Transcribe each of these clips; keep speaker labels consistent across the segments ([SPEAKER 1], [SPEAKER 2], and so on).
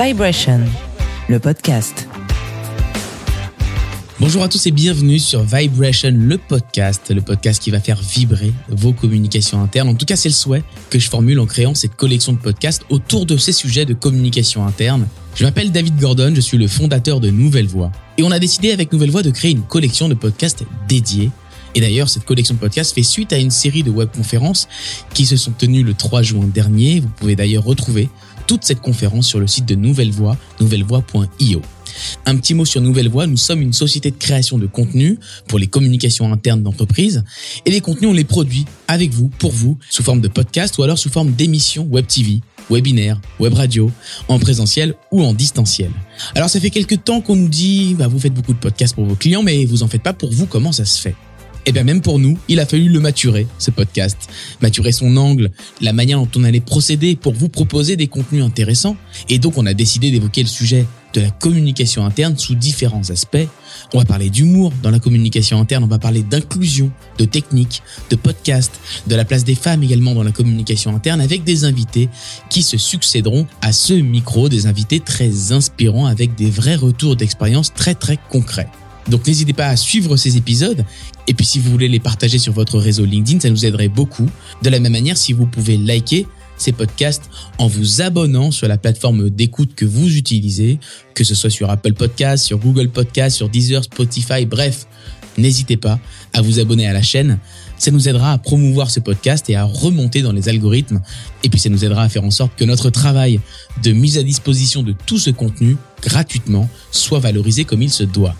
[SPEAKER 1] Vibration, le podcast.
[SPEAKER 2] Bonjour à tous et bienvenue sur Vibration, le podcast, le podcast qui va faire vibrer vos communications internes. En tout cas, c'est le souhait que je formule en créant cette collection de podcasts autour de ces sujets de communication interne. Je m'appelle David Gordon, je suis le fondateur de Nouvelle Voix. Et on a décidé avec Nouvelle Voix de créer une collection de podcasts dédiés et d'ailleurs, cette collection de podcasts fait suite à une série de webconférences qui se sont tenues le 3 juin dernier. Vous pouvez d'ailleurs retrouver toute cette conférence sur le site de Nouvelle Voix, nouvellevoix.io. Un petit mot sur Nouvelle Voix, nous sommes une société de création de contenu pour les communications internes d'entreprise et les contenus on les produit avec vous, pour vous, sous forme de podcast ou alors sous forme d'émissions web TV, webinaire, web radio, en présentiel ou en distanciel. Alors ça fait quelques temps qu'on nous dit, bah, vous faites beaucoup de podcasts pour vos clients mais vous en faites pas pour vous, comment ça se fait? Et eh bien même pour nous, il a fallu le maturer, ce podcast. Maturer son angle, la manière dont on allait procéder pour vous proposer des contenus intéressants. Et donc on a décidé d'évoquer le sujet de la communication interne sous différents aspects. On va parler d'humour dans la communication interne, on va parler d'inclusion, de technique, de podcast, de la place des femmes également dans la communication interne avec des invités qui se succéderont à ce micro, des invités très inspirants avec des vrais retours d'expérience très très concrets. Donc n'hésitez pas à suivre ces épisodes. Et puis si vous voulez les partager sur votre réseau LinkedIn, ça nous aiderait beaucoup. De la même manière, si vous pouvez liker ces podcasts en vous abonnant sur la plateforme d'écoute que vous utilisez, que ce soit sur Apple Podcasts, sur Google Podcasts, sur Deezer, Spotify, bref, n'hésitez pas à vous abonner à la chaîne. Ça nous aidera à promouvoir ce podcast et à remonter dans les algorithmes. Et puis ça nous aidera à faire en sorte que notre travail de mise à disposition de tout ce contenu gratuitement soit valorisé comme il se doit.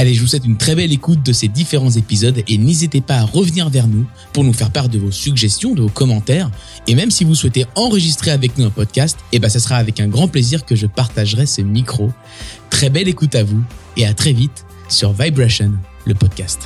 [SPEAKER 2] Allez, je vous souhaite une très belle écoute de ces différents épisodes et n'hésitez pas à revenir vers nous pour nous faire part de vos suggestions, de vos commentaires. Et même si vous souhaitez enregistrer avec nous un podcast, eh ben, ça sera avec un grand plaisir que je partagerai ce micro. Très belle écoute à vous et à très vite sur Vibration, le podcast.